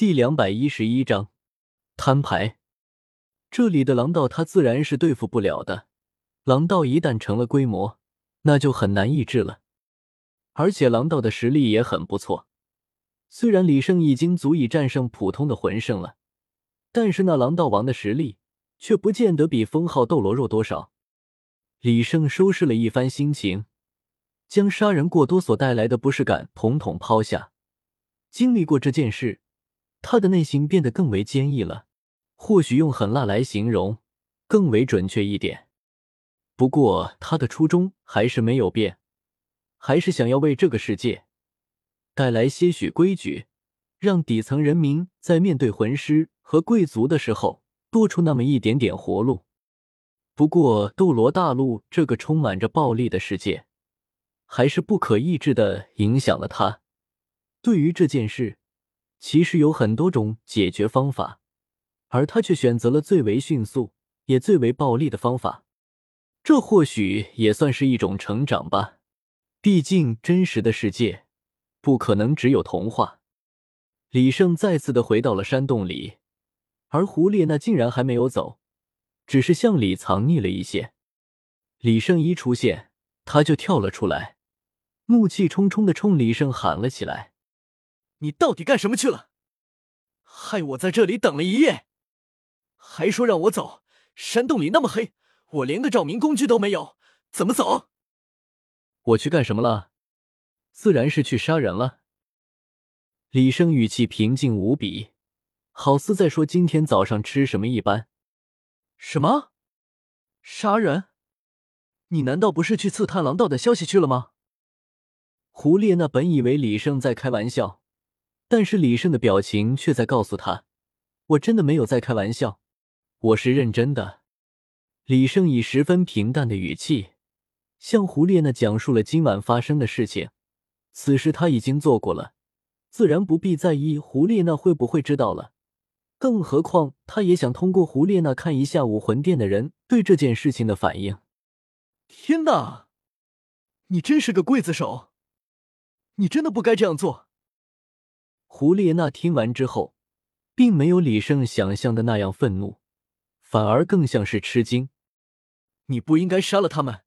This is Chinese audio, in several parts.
第两百一十一章摊牌。这里的狼道他自然是对付不了的。狼道一旦成了规模，那就很难抑制了。而且狼道的实力也很不错，虽然李胜已经足以战胜普通的魂圣了，但是那狼道王的实力却不见得比封号斗罗弱多少。李胜收拾了一番心情，将杀人过多所带来的不适感统统抛下。经历过这件事，他的内心变得更为坚毅了。或许用狠辣来形容更为准确一点。不过他的初衷还是没有变，还是想要为这个世界带来些许规矩，让底层人民在面对魂师和贵族的时候多出那么一点点活路。不过，斗罗大陆这个充满着暴力的世界，还是不可抑制的影响了他。对于这件事，其实有很多种解决方法，而他却选择了最为迅速也最为暴力的方法。这或许也算是一种成长吧。毕竟，真实的世界不可能只有童话。李胜再次的回到了山洞里，而胡列娜竟然还没有走。只是向里藏匿了一些。李胜一出现，他就跳了出来，怒气冲冲的冲李胜喊了起来：“你到底干什么去了？害我在这里等了一夜，还说让我走。山洞里那么黑，我连个照明工具都没有，怎么走？”我去干什么了？自然是去杀人了。李生语气平静无比，好似在说今天早上吃什么一般。什么？杀人？你难道不是去刺探狼道的消息去了吗？胡列娜本以为李胜在开玩笑，但是李胜的表情却在告诉他：“我真的没有在开玩笑，我是认真的。”李胜以十分平淡的语气向胡列娜讲述了今晚发生的事情。此时他已经做过了，自然不必在意胡列娜会不会知道了。更何况，他也想通过胡列娜看一下武魂殿的人对这件事情的反应。天哪，你真是个刽子手！你真的不该这样做。胡列娜听完之后，并没有李胜想象的那样愤怒，反而更像是吃惊。你不应该杀了他们，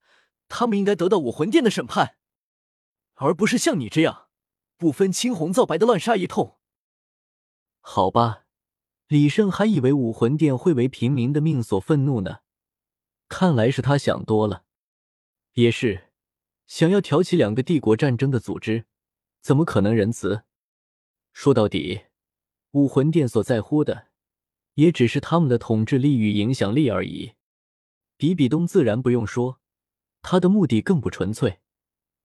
他们应该得到武魂殿的审判，而不是像你这样不分青红皂白的乱杀一通。好吧。李胜还以为武魂殿会为平民的命所愤怒呢，看来是他想多了。也是，想要挑起两个帝国战争的组织，怎么可能仁慈？说到底，武魂殿所在乎的，也只是他们的统治力与影响力而已。比比东自然不用说，他的目的更不纯粹。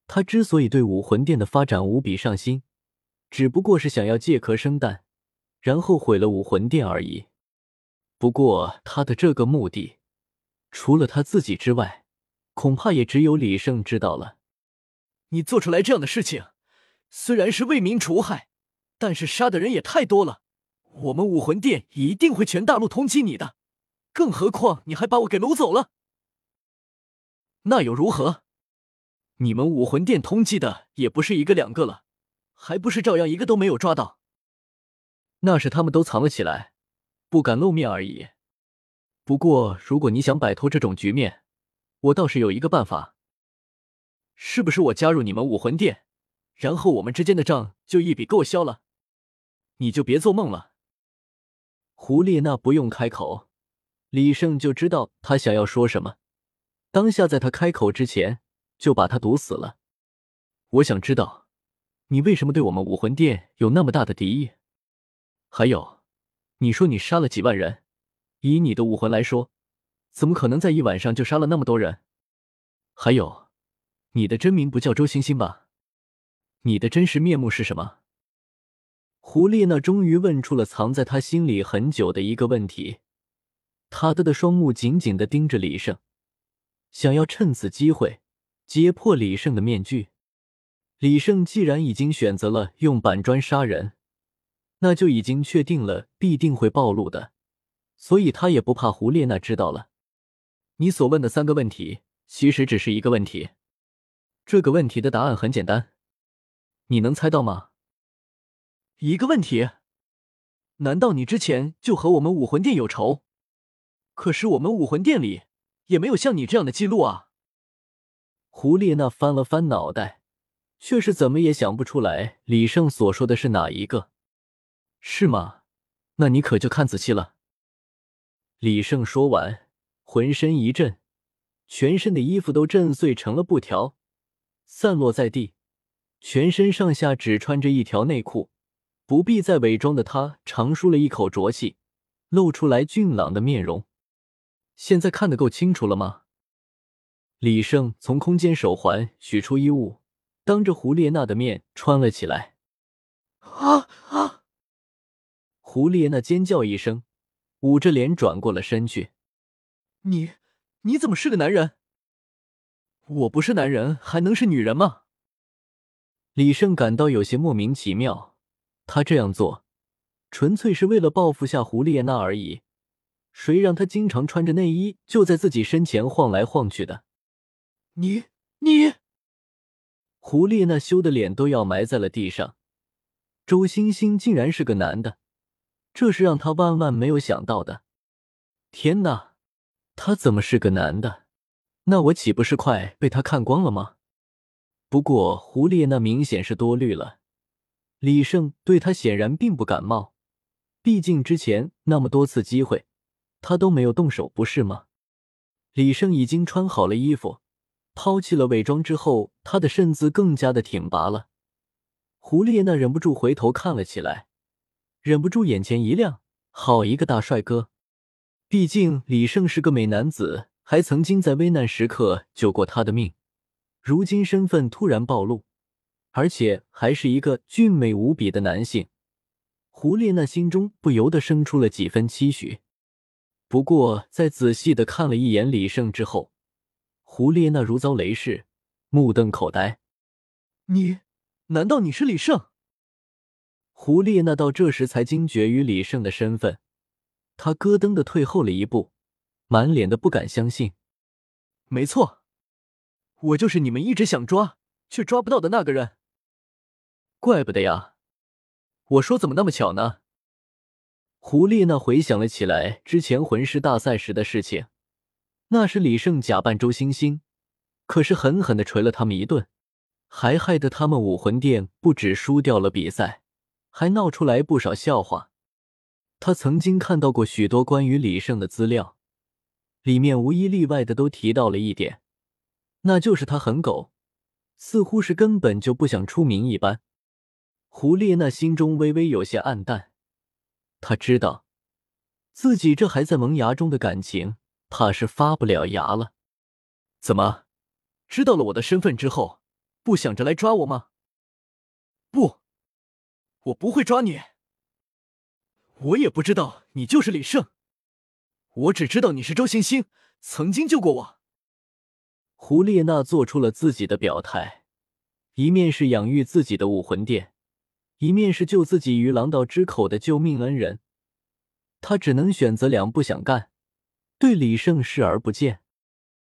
他之所以对武魂殿的发展无比上心，只不过是想要借壳生蛋。然后毁了武魂殿而已。不过他的这个目的，除了他自己之外，恐怕也只有李胜知道了。你做出来这样的事情，虽然是为民除害，但是杀的人也太多了。我们武魂殿一定会全大陆通缉你的。更何况你还把我给掳走了，那又如何？你们武魂殿通缉的也不是一个两个了，还不是照样一个都没有抓到？那是他们都藏了起来，不敢露面而已。不过，如果你想摆脱这种局面，我倒是有一个办法。是不是我加入你们武魂殿，然后我们之间的账就一笔勾销了？你就别做梦了。胡列娜不用开口，李胜就知道他想要说什么。当下在他开口之前，就把他堵死了。我想知道，你为什么对我们武魂殿有那么大的敌意？还有，你说你杀了几万人，以你的武魂来说，怎么可能在一晚上就杀了那么多人？还有，你的真名不叫周星星吧？你的真实面目是什么？胡列娜终于问出了藏在他心里很久的一个问题，他的的双目紧紧的盯着李胜，想要趁此机会揭破李胜的面具。李胜既然已经选择了用板砖杀人。那就已经确定了，必定会暴露的，所以他也不怕胡列娜知道了。你所问的三个问题，其实只是一个问题。这个问题的答案很简单，你能猜到吗？一个问题？难道你之前就和我们武魂殿有仇？可是我们武魂殿里也没有像你这样的记录啊！胡列娜翻了翻脑袋，却是怎么也想不出来李胜所说的是哪一个，是吗？那你可就看仔细了。李胜说完，浑身一震，全身的衣服都震碎成了布条，散落在地，全身上下只穿着一条内裤。不必再伪装的他长舒了一口浊气，露出来俊朗的面容。现在看得够清楚了吗？李胜从空间手环取出衣物，当着胡列娜的面穿了起来。啊啊！胡列娜尖叫一声，捂着脸转过了身去。你你怎么是个男人？我不是男人还能是女人吗？李胜感到有些莫名其妙。他这样做，纯粹是为了报复下胡列娜而已。谁让他经常穿着内衣就在自己身前晃来晃去的？你你！胡列娜羞的脸都要埋在了地上。周星星竟然是个男的，这是让他万万没有想到的。天哪，他怎么是个男的？那我岂不是快被他看光了吗？不过胡列娜明显是多虑了。李胜对他显然并不感冒，毕竟之前那么多次机会，他都没有动手，不是吗？李胜已经穿好了衣服，抛弃了伪装之后，他的身子更加的挺拔了。胡列娜忍不住回头看了起来，忍不住眼前一亮，好一个大帅哥！毕竟李胜是个美男子，还曾经在危难时刻救过他的命，如今身份突然暴露。而且还是一个俊美无比的男性，胡列娜心中不由得生出了几分期许。不过，在仔细的看了一眼李胜之后，胡列娜如遭雷噬，目瞪口呆。你难道你是李胜？胡列娜到这时才惊觉于李胜的身份，他咯噔的退后了一步，满脸的不敢相信。没错，我就是你们一直想抓却抓不到的那个人。怪不得呀！我说怎么那么巧呢？胡列娜回想了起来之前魂师大赛时的事情，那时李胜假扮周星星，可是狠狠的捶了他们一顿，还害得他们武魂殿不止输掉了比赛，还闹出来不少笑话。他曾经看到过许多关于李胜的资料，里面无一例外的都提到了一点，那就是他很狗，似乎是根本就不想出名一般。胡列娜心中微微有些暗淡，她知道自己这还在萌芽中的感情，怕是发不了芽了。怎么，知道了我的身份之后，不想着来抓我吗？不，我不会抓你。我也不知道你就是李胜，我只知道你是周星星，曾经救过我。胡列娜做出了自己的表态，一面是养育自己的武魂殿。一面是救自己于狼道之口的救命恩人，他只能选择两不想干，对李胜视而不见。